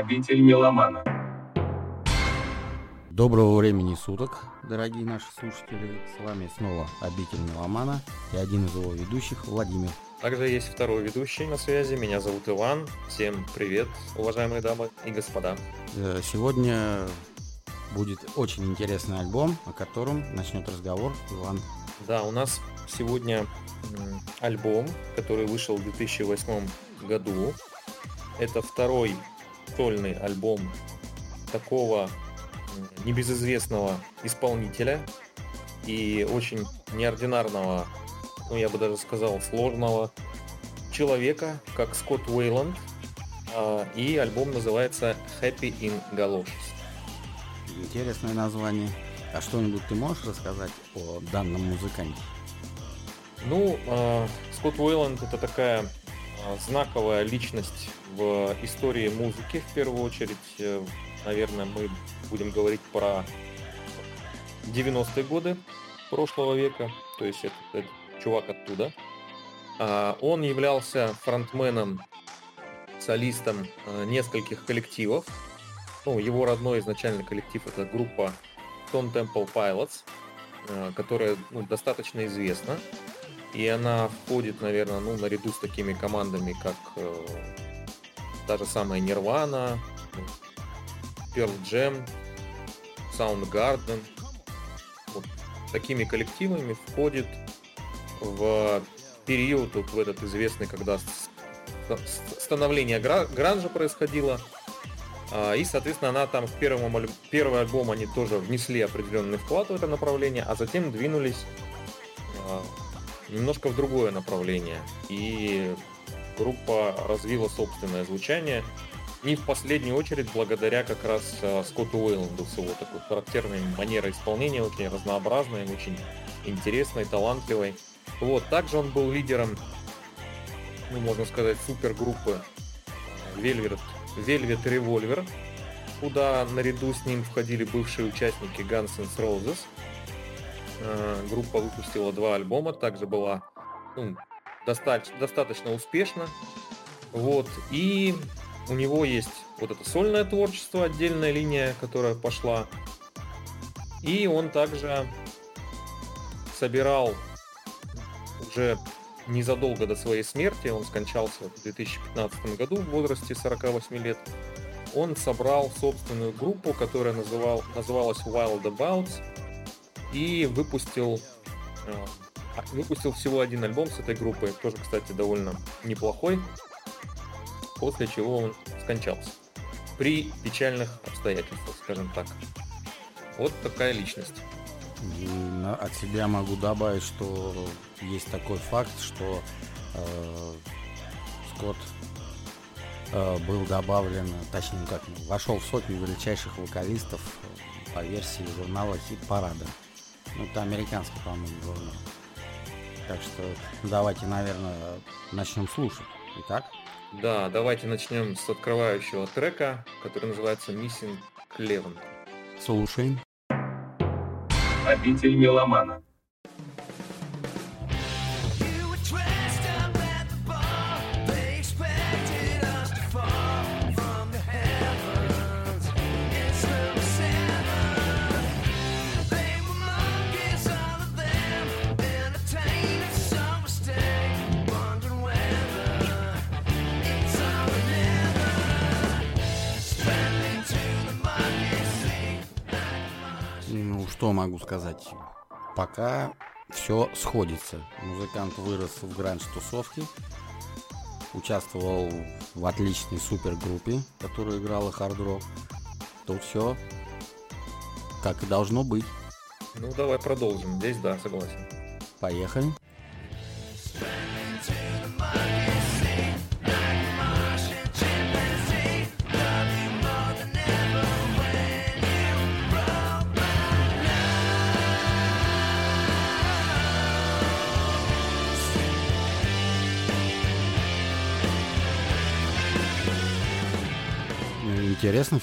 Обитель меломана. Доброго времени суток, дорогие наши слушатели. С вами снова Обитель Меломана и один из его ведущих Владимир. Также есть второй ведущий на связи. Меня зовут Иван. Всем привет, уважаемые дамы и господа. Э, Сегодня будет очень интересный альбом, о котором начнет разговор Иван. Да, у нас сегодня альбом, который вышел в 2008 году. Это второй сольный альбом такого небезызвестного исполнителя и очень неординарного, ну я бы даже сказал, сложного человека, как Скотт Уэйланд. А, И альбом называется Happy in Galoshes. Интересное название. А что-нибудь ты можешь рассказать о данном музыканте? Ну, э, Скотт Уэйланд это такая знаковая личность в истории музыки. В первую очередь, э, наверное, мы будем говорить про 90-е годы прошлого века. То есть это, это чувак оттуда. А, он являлся фронтменом, солистом э, нескольких коллективов. Ну, его родной изначально коллектив это группа Stone Temple Pilots, э, которая ну, достаточно известна. И она входит, наверное, ну, наряду с такими командами, как э, та же самая Nirvana, Pearl Jam, Soundgarden. Вот такими коллективами входит в период, вот в этот известный, когда становление гра- гранжа происходило. А, И, соответственно, она там в первом, первый альбом они тоже внесли определенный вклад в это направление, а затем двинулись а, немножко в другое направление. И группа развила собственное звучание. И в последнюю очередь благодаря как раз а, Скотту Уэйланду с его такой характерной манерой исполнения, очень разнообразной, очень интересной, талантливой. Вот, также он был лидером, ну, можно сказать, супергруппы Velvet, Velvet Revolver, куда наряду с ним входили бывшие участники Guns N' Roses. Э, Группа выпустила два альбома, также была ну, достаточно, достаточно успешна. Вот. И у него есть вот это сольное творчество, отдельная линия, которая пошла. И он также собирал уже незадолго до своей смерти, он скончался в 2015 году в возрасте 48 лет, он собрал собственную группу, которая называл, называлась Wild Abouts, и выпустил, э, а, выпустил всего один альбом с этой группой, тоже, кстати, довольно неплохой, после чего он скончался. При печальных обстоятельствах, скажем так. Вот такая личность. От себя могу добавить, что есть такой факт, что э, Скотт э, был добавлен, точнее как, вошел в сотню величайших вокалистов э, по версии журнала Хит Парада. Ну, это американский, по-моему, журнал. Так что давайте, наверное, начнем слушать. Итак, Да, давайте начнем с открывающего трека, который называется Missing Cleveland. слушаем. Обитель меломана. Что могу сказать? Пока все сходится. Музыкант вырос в гранж-тусовке, участвовал в отличной супергруппе, которая играла хард-рок. Тут все как и должно быть. Ну, давай продолжим. Здесь, да, согласен. Поехали.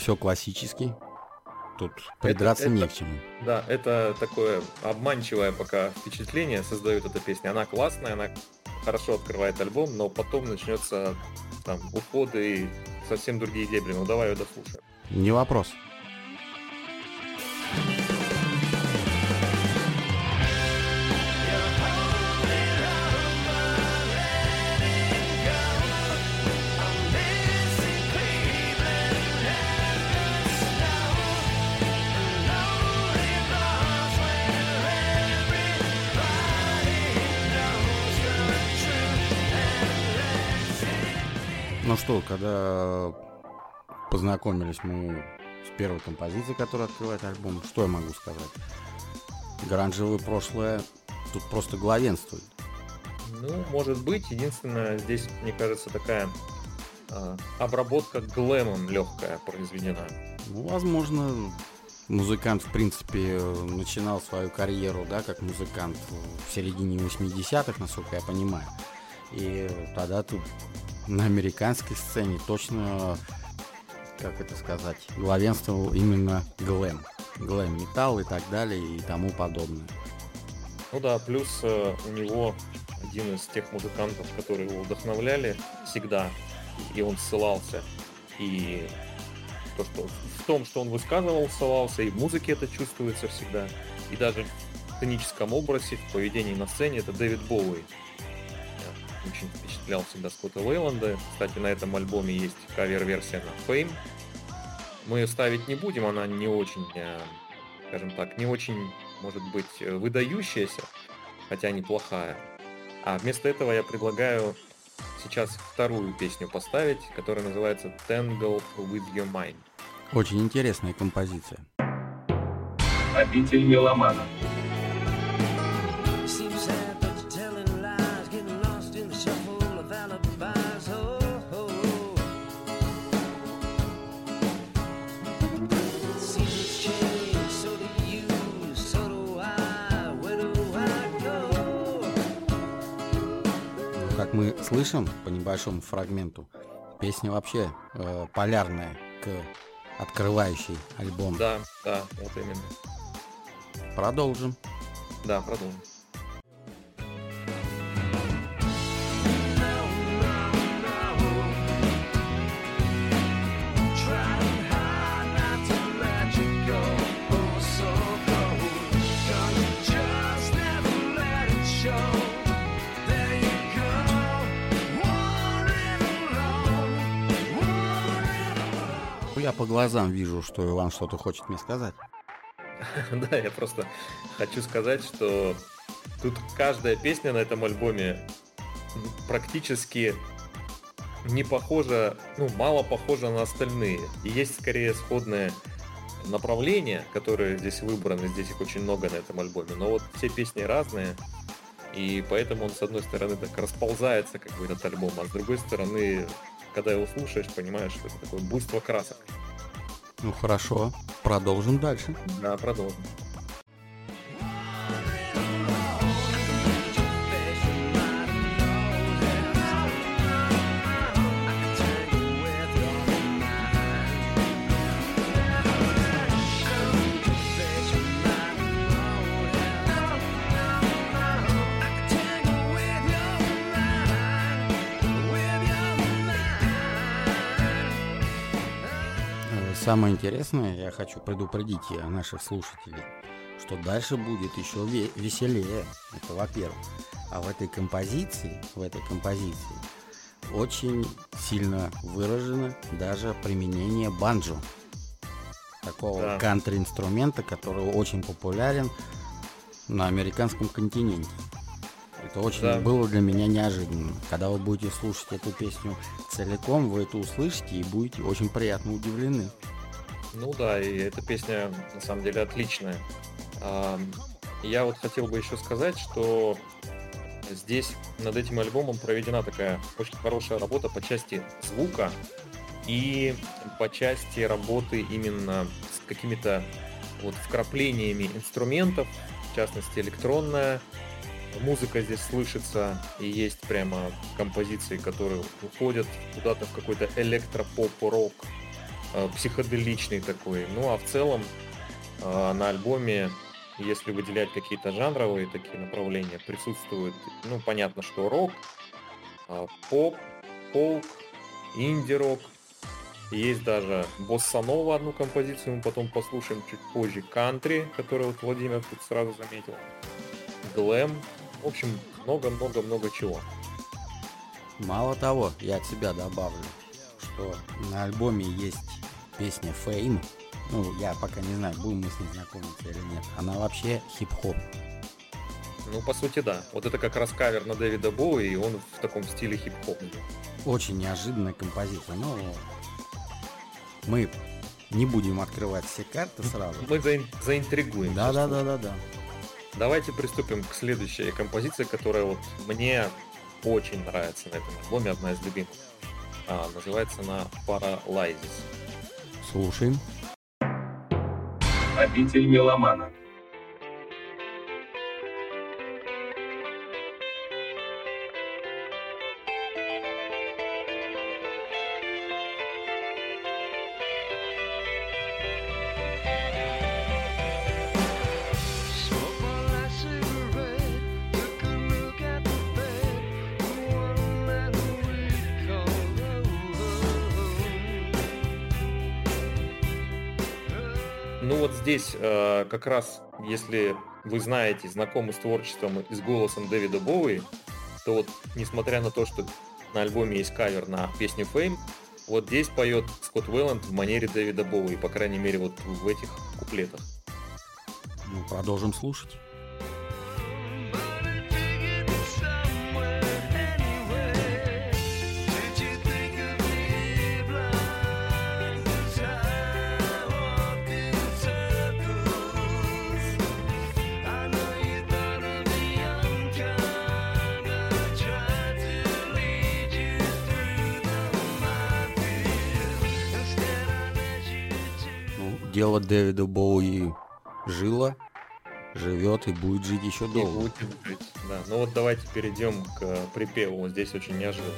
Все классически. Тут придраться это- не к чему. Да, это такое обманчивое пока впечатление создает эта песня. Она классная, она хорошо открывает альбом, но потом начнется там уходы совсем другие дебри. Ну давай ее дослушаем. Не вопрос. Что, когда познакомились мы с первой композицией, которая открывает альбом, что я могу сказать? Гранжевое прошлое тут просто главенствует. Ну, может быть. Единственное, здесь, мне кажется, такая а, обработка глэмом легкая произведена. Ну, возможно, музыкант, в принципе, начинал свою карьеру, да, как музыкант в середине 80-х, насколько я понимаю. И тогда тут на американской сцене точно, как это сказать, главенствовал именно глэм. Глэм металл и так далее и тому подобное. Ну да, плюс э, у него один из тех музыкантов, которые его вдохновляли всегда, и он ссылался. И то, что в том, что он высказывал, ссылался, и в музыке это чувствуется всегда. И даже в сценическом образе, в поведении на сцене, это Дэвид Боуи. Очень впечатлял всегда Скотта Уэйланда. Кстати, на этом альбоме есть кавер-версия на Fame. Мы ее ставить не будем, она не очень, э, скажем так, не очень, может быть, э, выдающаяся, хотя неплохая. А вместо этого я предлагаю сейчас вторую песню поставить, которая называется Tangle with Your Mind. Очень интересная композиция. Обитель меломана. Слышим по небольшому фрагменту, песня вообще э, полярная к открывающей альбом. Да, да, вот именно. Продолжим. Да, продолжим. Я по глазам вижу, что Иван что-то хочет мне сказать. Да, я просто хочу сказать, что тут каждая песня на этом альбоме практически не похожа, ну, мало похожа на остальные. И есть скорее сходное направление, которые здесь выбраны, здесь их очень много на этом альбоме, но вот все песни разные, и поэтому он, с одной стороны, так расползается, как бы, этот альбом, а с другой стороны, когда его слушаешь, понимаешь, что это такое буйство красок. Ну хорошо, продолжим дальше. Да, продолжим. Самое интересное, я хочу предупредить я наших слушателей, что дальше будет еще ве- веселее. Это во-первых. А в этой композиции, в этой композиции очень сильно выражено даже применение банджо. Такого Да. кантри-инструмента, который очень популярен на американском континенте. Это очень Да. было для меня неожиданно. Когда вы будете слушать эту песню целиком, вы это услышите и будете очень приятно удивлены. Ну да, и эта песня на самом деле отличная. Я вот хотел бы еще сказать, что здесь над этим альбомом проведена такая очень хорошая работа по части звука и по части работы именно с какими-то вот вкраплениями инструментов, в частности электронная музыка здесь слышится, и есть прямо композиции, которые уходят куда-то в какой-то электропоп-рок, психоделичный такой. Ну а в целом э, на альбоме, если выделять какие-то жанровые такие направления, присутствует, ну понятно, что рок, э, поп, фолк, инди-рок, Есть даже Боссанова одну композицию, мы потом послушаем чуть позже. Кантри, которую вот Владимир тут сразу заметил. Глэм. В общем, много-много-много чего. Мало того, я от себя добавлю, что на альбоме есть песня Fame. Ну, я пока не знаю, будем мы с ней знакомиться или нет. Она вообще хип-хоп. Ну, по сути, да. Вот это как раз кавер на Дэвида Боуи, и он в таком стиле хип-хоп. Очень неожиданная композиция. Но мы не будем открывать все карты сразу. Мы заин- заинтригуем. Да, да, да, да, да. Давайте приступим к следующей композиции, которая вот мне очень нравится на этом альбоме, одна из любимых. А, называется она Paralysis. Слушаем. Обитель меломана. Э, как раз, если вы знаете, знакомы с творчеством и с голосом Дэвида Боуи, то вот, несмотря на то, что на альбоме есть кавер на песню Fame, вот здесь поет Скотт Уэлланд в манере Дэвида Боуи, по крайней мере, вот в этих куплетах. Ну, продолжим слушать. Дело Дэвида Боуи жило, живет и будет жить еще И долго. будет жить, Да, ну вот давайте перейдем к припеву. Здесь очень неожиданно.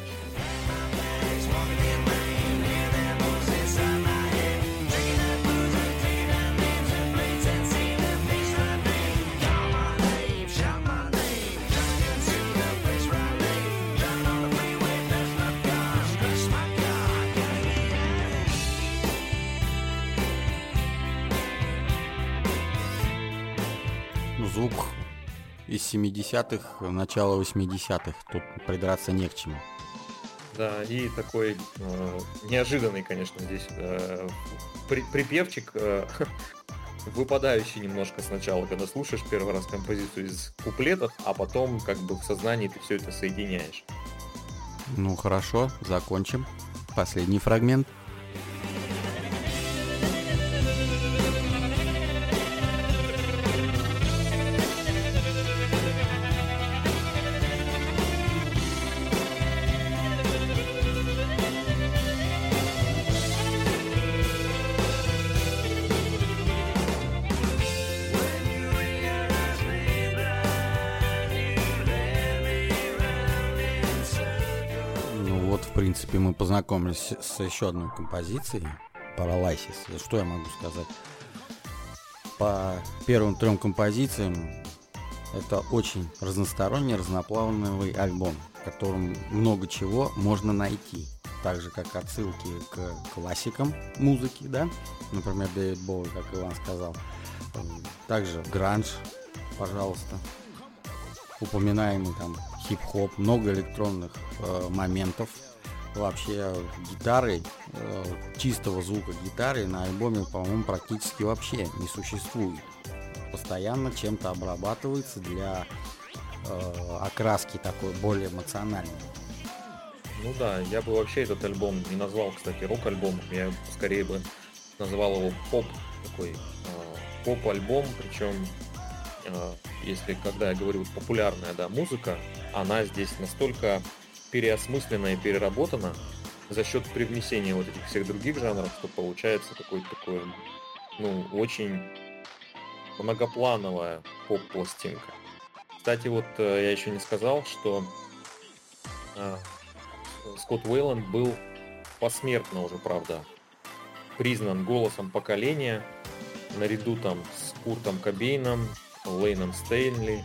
70-х, начала 80-х. Тут придраться не к чему. Да, и такой э, неожиданный, конечно, здесь э, при- припевчик, э, выпадающий немножко сначала, когда слушаешь первый раз композицию из куплетов, а потом как бы в сознании ты все это соединяешь. Ну, хорошо, закончим. Последний фрагмент. Познакомились с, еще одной композицией. Paralysis. Что я могу сказать? По первым трем композициям это очень разносторонний, разноплановый альбом, в котором много чего можно найти. Так же, как отсылки к классикам музыки, да? Например, Дэвид Боуи, как Иван сказал. Также гранж, пожалуйста упоминаемый там хип-хоп, много электронных э, моментов. Вообще гитары, э, чистого звука гитары на альбоме, по-моему, практически вообще не существует. Постоянно чем-то обрабатывается для э, окраски такой более эмоциональной. Ну да, я бы вообще этот альбом не назвал, кстати, рок-альбомом, я скорее бы назвал его поп, такой э, поп-альбом, причем э, если когда я говорю популярная да, музыка, она здесь настолько переосмысленная и переработана за счет привнесения вот этих всех других жанров, что получается какой-то такой, ну, очень многоплановая поп-пластинка. Кстати, вот э, я еще не сказал, что э, Скотт Уэйланд был посмертно уже, правда, признан голосом поколения наряду там с Куртом Кобейном, Лейном Стейнли.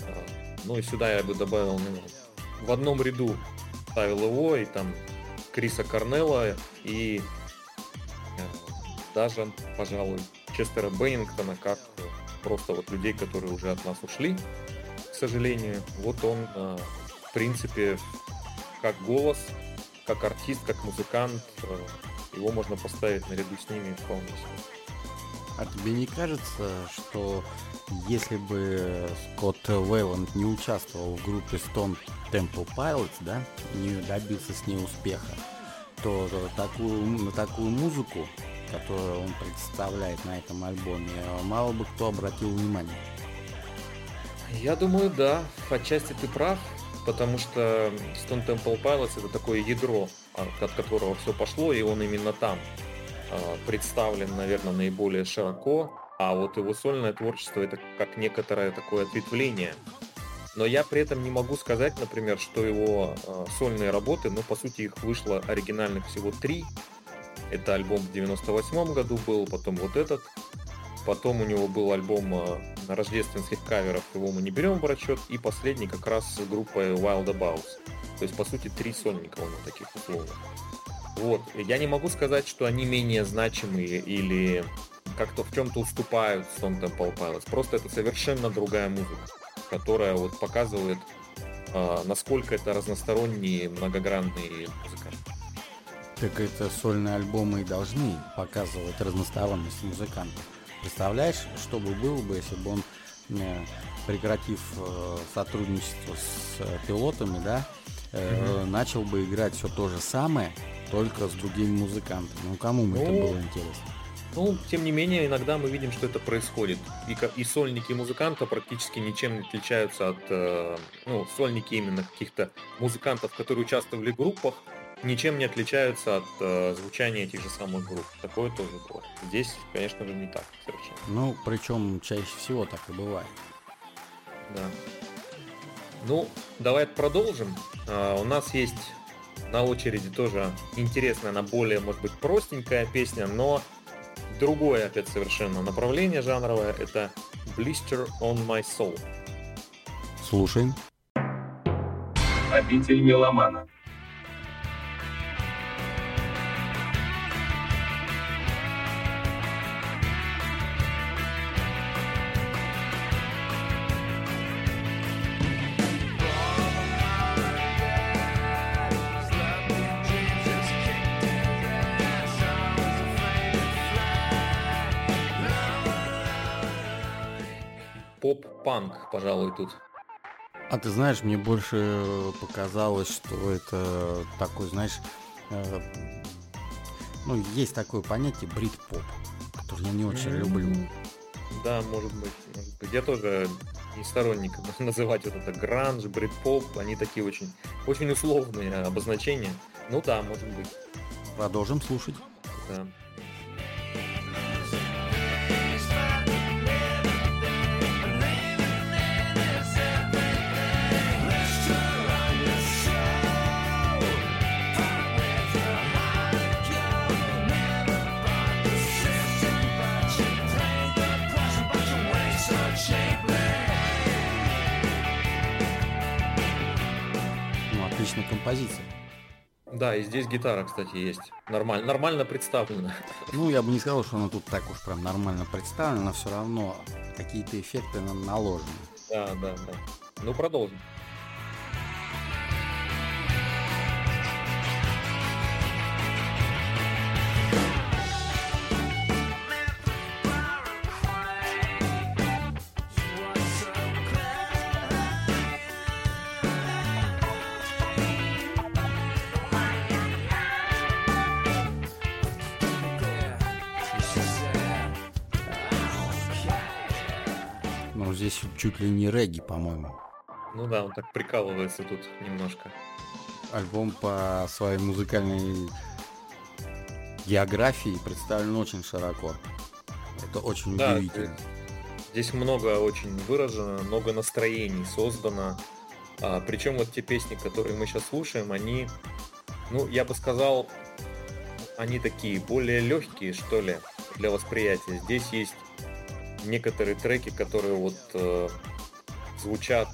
Э, Ну и сюда я бы добавил, ну, в одном ряду ставил его и там Криса Корнелла и даже, пожалуй, Честера Беннингтона, как э, просто вот людей, которые уже от нас ушли, к сожалению. Вот он, э, в принципе, как голос, как артист, как музыкант, э, его можно поставить наряду с ними вполне себе. А тебе не кажется, что если бы Скотт Вейланд не участвовал в группе Stone Temple Pilots, да, не добился с ней успеха, то такую, на такую музыку, которую он представляет на этом альбоме, мало бы кто обратил внимание. Я думаю, да, отчасти ты прав, потому что Stone Temple Pilots это такое ядро, от которого все пошло, и он именно там а, представлен, наверное, наиболее широко, а вот его сольное творчество это как некоторое такое ответвление. Но я при этом не могу сказать, например, что его э, сольные работы, ну, по сути, их вышло оригинальных всего три. Это альбом в 98 году был, потом вот этот. Потом у него был альбом э, рождественских каверов, его мы не берем в расчет. И последний как раз с группой Wild About. То есть, по сути, три сольника у него таких условных. Вот. Я не могу сказать, что они менее значимые или как-то в чем-то уступают Stone Temple Pilots. Просто это совершенно другая музыка, которая вот показывает, э, насколько это разносторонние, многогранные музыканты. Так это сольные альбомы и должны показывать разносторонность музыкантов. Представляешь, что бы было бы, если бы он, э, прекратив э, сотрудничество с э, пилотами, да, mm-hmm. начал бы играть все то же самое, только с другими музыкантами. Ну, кому ну, это было интересно? Ну, тем не менее, иногда мы видим, что это происходит. И, и сольники музыканта практически ничем не отличаются от... Э, ну, сольники именно каких-то музыкантов, которые участвовали в группах, ничем не отличаются от э, звучания этих же самых групп. Такое тоже было. Здесь, конечно же, не так совершенно. Ну, причем чаще всего так и бывает. Да. Ну, давай продолжим. Uh, у нас есть на очереди тоже интересная, она более, может быть, простенькая песня, но другое опять совершенно направление жанровое. Это Blister on My Soul. Слушаем. Обитель меломана. Пожалуй, тут. А ты знаешь, мне больше показалось, что это такой, знаешь, э, ну, есть такое понятие брит-поп, которое я не очень mm-hmm. люблю. Да, может быть, может быть. Я тоже не сторонник называть вот это гранж, брит-поп, они такие очень, очень условные обозначения. Ну да, может быть. Продолжим слушать. Да. Композиция. Да, и здесь гитара, кстати, есть. Нормально, нормально представлена. Ну, я бы не сказал, что она тут так уж прям нормально представлена, но все равно какие-то эффекты наложены. Да, да, да. Ну, продолжим. Здесь чуть ли не регги, по-моему. Ну да, он так прикалывается тут немножко. Альбом по своей музыкальной географии представлен очень широко. Это очень да, удивительно. Здесь много очень выражено, много настроений создано. А, причем вот те песни, которые мы сейчас слушаем, они, ну, я бы сказал, они такие более легкие, что ли, для восприятия. Здесь есть некоторые треки, которые вот э, звучат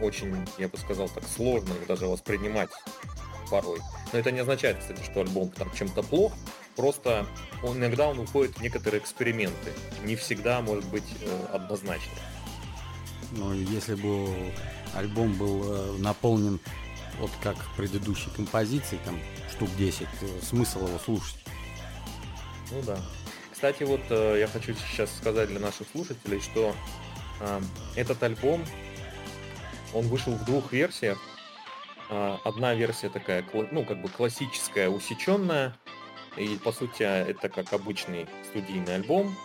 очень, я бы сказал, так сложно даже воспринимать порой. Но это не означает, кстати, что альбом там чем-то плох. Просто он, иногда он уходит в некоторые эксперименты. Не всегда может быть э, однозначно. Ну, если бы альбом был э, наполнен вот как предыдущей композиции, там штук 10, э, смысл его слушать. Ну да. Кстати, вот э, я хочу сейчас сказать для наших слушателей, что э, этот альбом, он вышел в двух версиях. Э, одна версия такая, ну, как бы классическая, усеченная, и, по сути, это как обычный студийный альбом.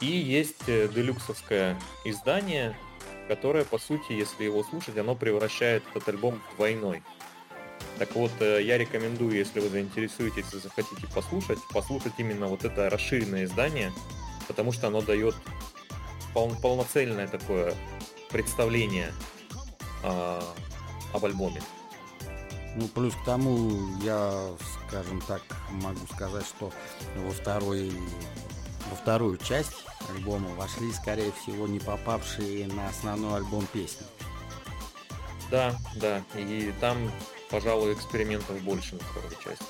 И есть делюксовское издание, которое, по сути, если его слушать, оно превращает этот альбом в двойной. Так вот, э, я рекомендую, если вы заинтересуетесь и захотите послушать, послушать именно вот это расширенное издание, потому что оно дает пол- полноценное такое представление а, об альбоме. Ну, плюс к тому, я, скажем так, могу сказать, что во второй во вторую часть альбома вошли, скорее всего, не попавшие на основной альбом песни. Да, да, и там, пожалуй, экспериментов больше на второй части.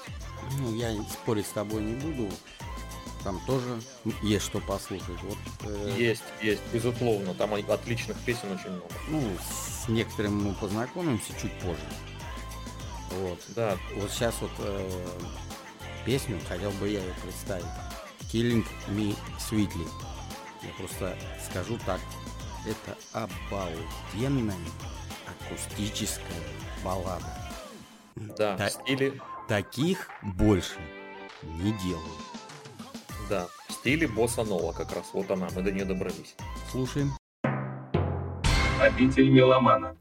Ну, я спорить с тобой не буду. Там тоже есть что послушать. Вот, э, Есть, есть, безусловно, там отличных песен очень много. Ну, с некоторыми мы познакомимся чуть позже. Вот. Да, Вот сейчас вот э, песню хотел бы я ее представить. Killing Me Sweetly. Я просто скажу так. Это обалденная акустическая баллада. Да, Та- в стиле, таких больше не делают. да, в стиле босса нова как раз, вот она, мы до нее добрались. Слушаем. Обитель меломана.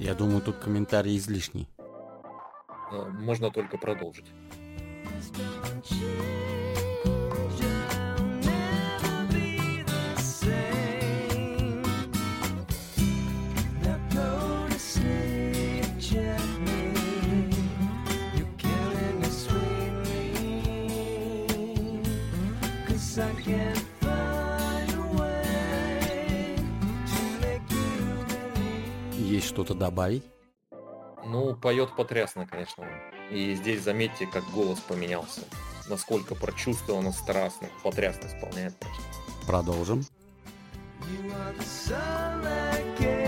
Я думаю, тут комментарий излишний. Э, Можно только продолжить. Что-то добавить? Ну, поет потрясно, конечно. он. И здесь заметьте, как голос поменялся. Насколько прочувствовано, страстно, потрясно исполняет. конечно. Продолжим. You are the sun that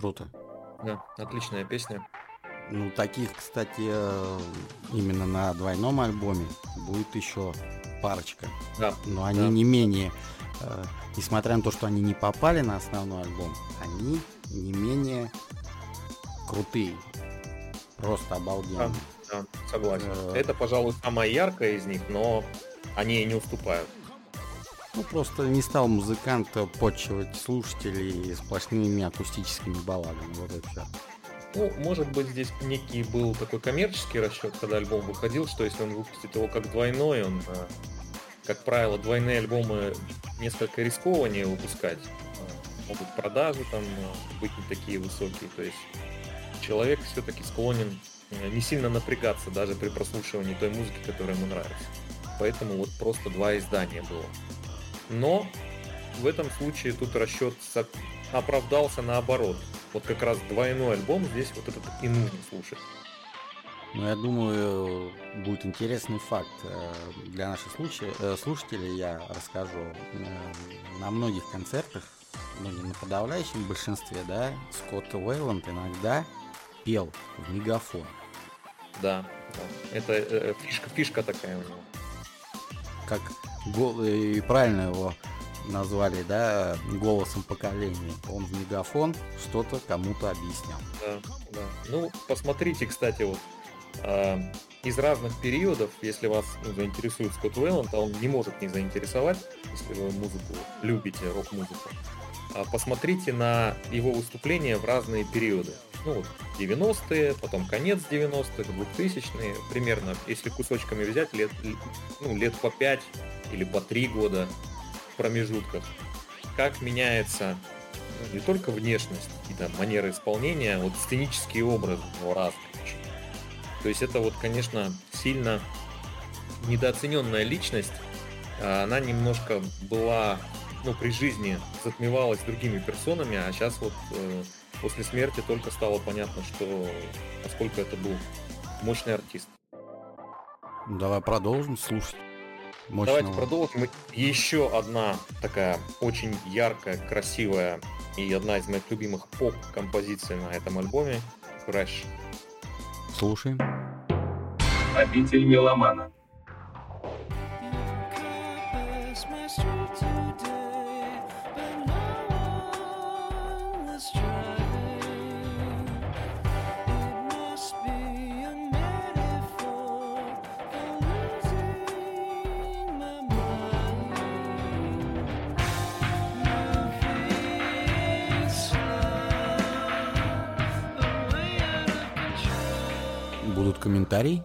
Круто. Да, отличная песня. Ну, таких, кстати, э, именно на двойном альбоме будет еще парочка. Да, Но они Да. не менее, э, несмотря на то, что они не попали на основной альбом, они не менее крутые. Просто обалденно. да, согласен. Э. Это, пожалуй, самая яркая из них, но они и не уступают. Ну, просто не стал музыкант подчивать слушателей сплошными акустическими балладами. Вот и. Ну, может быть, здесь некий был такой коммерческий расчет, когда альбом выходил, что если он выпустит его как двойной, он, э, как правило, двойные альбомы несколько рискованнее выпускать. Э, Могут продажи там э, быть не такие высокие. То есть человек все-таки склонен не сильно напрягаться даже при прослушивании той музыки, которая ему нравится. Поэтому вот просто два издания было. Но в этом случае тут расчет оправдался наоборот. Вот как раз двойной альбом здесь вот этот и нужно слушать. Ну, я думаю, будет интересный факт э, для наших э, слушателей. Я расскажу. Э, На многих концертах, ну, не на подавляющем большинстве, да, Скотт Уэйланд иногда пел в мегафон. Да, да. это э, фишка, фишка такая у него. Как гол- и правильно его назвали, да, голосом поколения. Он в мегафон что-то кому-то объяснял. Да, да. Ну, посмотрите, кстати, вот а, из разных периодов, если вас ну, заинтересует Скотт Уэлланд, а он не может не заинтересовать, если вы музыку любите, рок-музыку, посмотрите на его выступления в разные периоды. Ну, вот 90-е, потом конец 90-х, 2000-е, примерно, если кусочками взять, лет, ну, лет по 5 или по 3 года в промежутках. Как меняется ну, не только внешность, какие-то манеры исполнения, а вот сценические образы ну, разные. То есть это вот, конечно, сильно недооцененная личность. А Она немножко была, ну, при жизни затмевалась другими персонами, а сейчас вот э, после смерти только стало понятно, что насколько это был мощный артист. Давай продолжим слушать. Давайте Мощного. продолжим. Еще одна такая очень яркая, красивая и одна из моих любимых поп-композиций на этом альбоме Crash. Слушаем. Обитель меломана. Комментарии?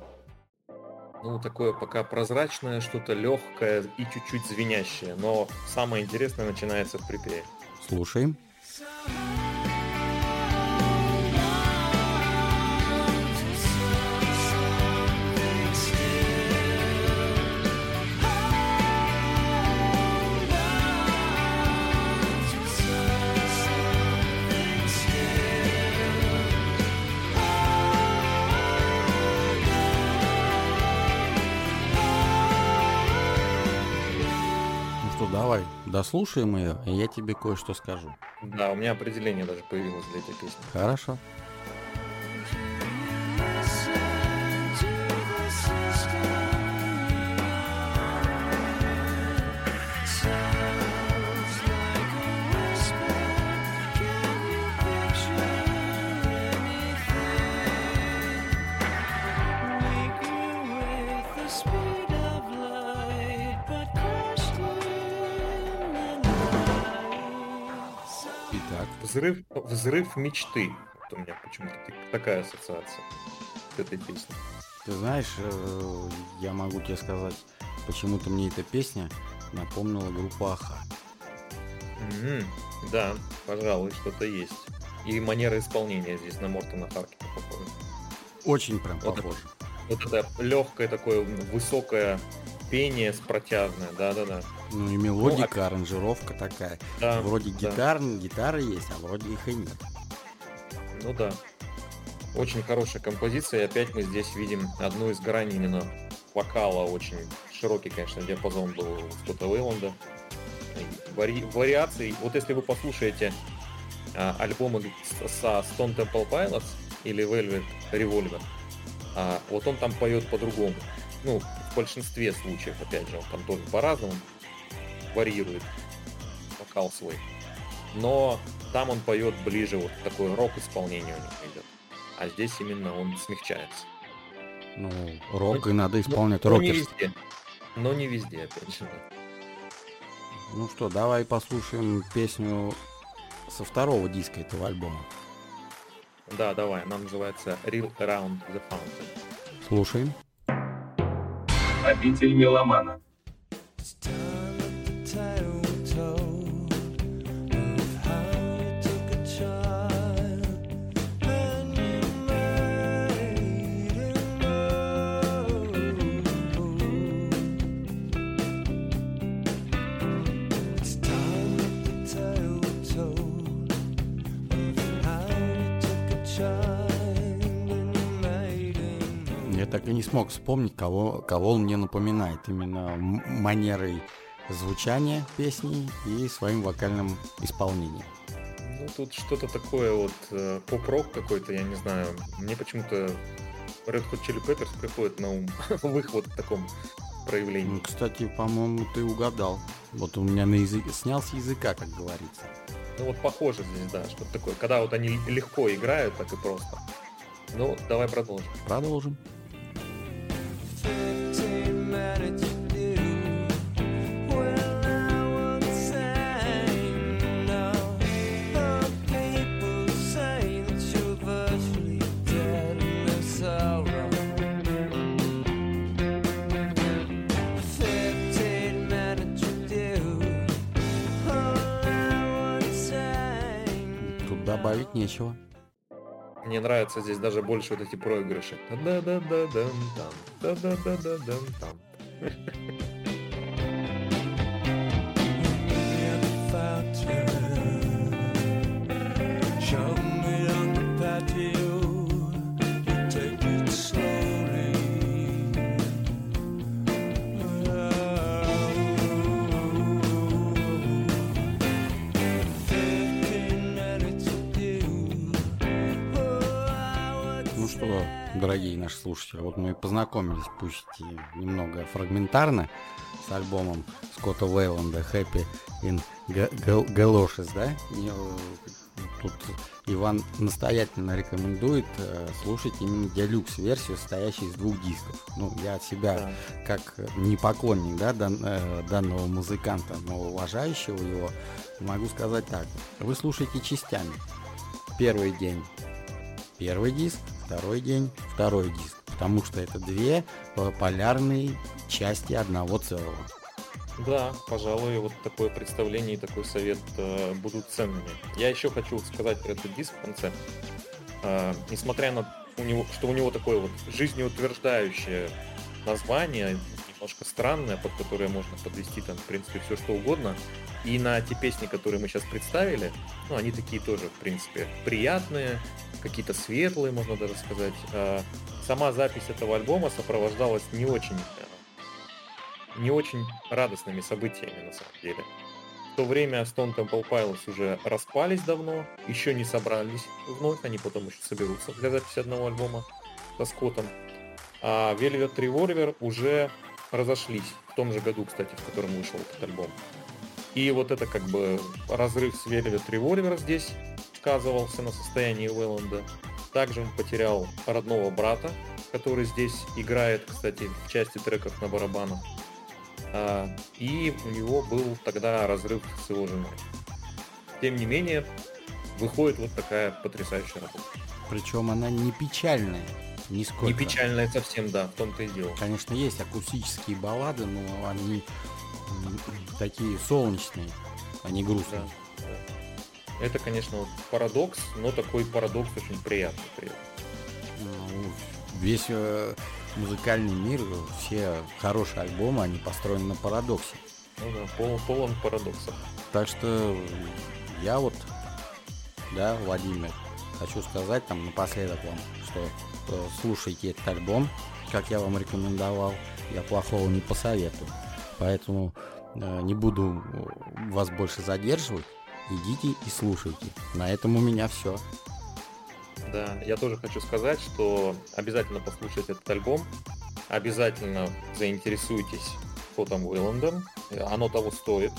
Ну, такое пока прозрачное, что-то легкое и чуть-чуть звенящее. Но самое интересное начинается в припеве. Слушаем. Ну дослушаем ее, и я тебе кое-что скажу. Да, у меня определение даже появилось для этой песни. Хорошо. Итак, Взрыв, взрыв мечты. Вот у меня почему-то так- такая ассоциация к этой песне. ты знаешь, э, я могу тебе сказать, почему-то мне эта песня напомнила группу Аха. Мгм. Да, пожалуй, что-то есть. И манера исполнения здесь на Мортона Харкина похожа. Очень прям Вот похоже. Вот это легкое такое высокое пение с протяжное, да-да-да. Ну и мелодика, аранжировка такая. Да, Вроде да. гитар, гитары есть, а вроде их и нет. Ну да. Очень хорошая композиция, и опять мы здесь видим одну из граней именно вокала, очень широкий, конечно, диапазон был у Скотта Уэйланда. Вари- вариаций, вот если вы послушаете а, альбомы со Stone Temple Pilots или Velvet Revolver, а, вот он там поет по-другому. Ну, в большинстве случаев, опять же, он там тоже по-разному варьирует вокал свой. Но там он поет ближе, вот такой рок-исполнение у них идет. А здесь именно он смягчается. Ну, рок и надо исполнять Но не рокерс. везде. Но не везде, опять же. Ну что, давай послушаем песню со второго диска этого альбома. Да, давай, она называется Real Around the Fountain. Слушаем. Обитель меломана. Я не смог вспомнить, кого, кого он мне напоминает. Именно манерой звучания песни и своим вокальным исполнением. Ну, тут что-то такое вот э, поп-рок какой-то, я не знаю. Мне почему-то Red Hot Chili Peppers приходит на ум в их вот таком проявлении. Ну, Кстати, по-моему, ты угадал. Вот у меня на язык снял с языка, как говорится. Ну вот похоже здесь, да, что такое. Когда вот они легко играют, так и просто. Ну, давай продолжим. Продолжим. Нечего. Мне нравятся здесь даже больше вот эти проигрыши. Да-да-да-да-дам, там. Дорогие наши слушатели, вот мы и познакомились, пусть и немного фрагментарно, с альбомом Скотта Уэйланда «Happy in Ga- Gal- Galoshes», да? И, э, Тут Иван настоятельно рекомендует э, слушать именно делюкс-версию, состоящую из двух дисков. Ну, я от себя Да. как не поклонник да, дан- э, данного музыканта, но уважающего его, могу сказать так. Вы слушаете частями. Первый день первый диск, второй день второй диск. Потому что это две э, полярные части одного целого. Да, пожалуй, вот такое представление и такой совет э, будут ценными. Я еще хочу сказать про этот диск в конце. Э, несмотря на у него, что у него такое вот жизнеутверждающее название, немножко странное, под которое можно подвести там, в принципе, все что угодно. И на те песни, которые мы сейчас представили, ну, они такие тоже, в принципе, приятные, какие-то светлые, можно даже сказать. Э, Сама запись этого альбома сопровождалась не очень э, не очень радостными событиями на самом деле. В то время Stone Temple Pilots уже распались давно, еще не собрались вновь, они потом еще соберутся для записи одного альбома со Скоттом. А Velvet Revolver уже разошлись в том же году, кстати, в котором вышел этот альбом. И вот это как бы разрыв с Velvet Revolver здесь сказывался на состоянии Уэлланда. Также он потерял родного брата, который здесь играет, кстати, в части треков на барабанах. А, И у него был тогда разрыв с его женой. Тем не менее, выходит вот такая потрясающая работа. Причем она не печальная. Нисколько. Не печальная совсем, да, в том-то и дело. Конечно, есть акустические баллады, но они такие солнечные, а не грустные. Да, да. Это, конечно, парадокс, но такой парадокс очень приятный. при этом. Ну, Весь э, музыкальный мир, все хорошие альбомы, они построены на парадоксе. Ну да, пол- полон парадоксов. Так что я вот, да, Владимир, хочу сказать там напоследок вам, что э, слушайте этот альбом, как я вам рекомендовал, я плохого не посоветую. Поэтому э, не буду э, вас больше задерживать. Идите и слушайте. На этом у меня все. Да, я тоже хочу сказать, что обязательно послушайте этот альбом, обязательно заинтересуйтесь Скоттом Уилландом, оно того стоит.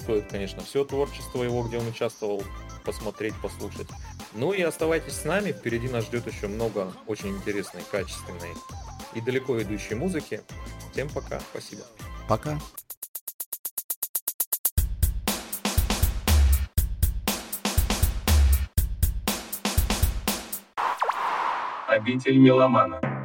Стоит, конечно, все творчество его, где он участвовал, посмотреть, послушать. Ну и оставайтесь с нами, впереди нас ждет еще много очень интересной, качественной и далеко идущей музыки. Всем пока, спасибо. Пока. Обитель меломана.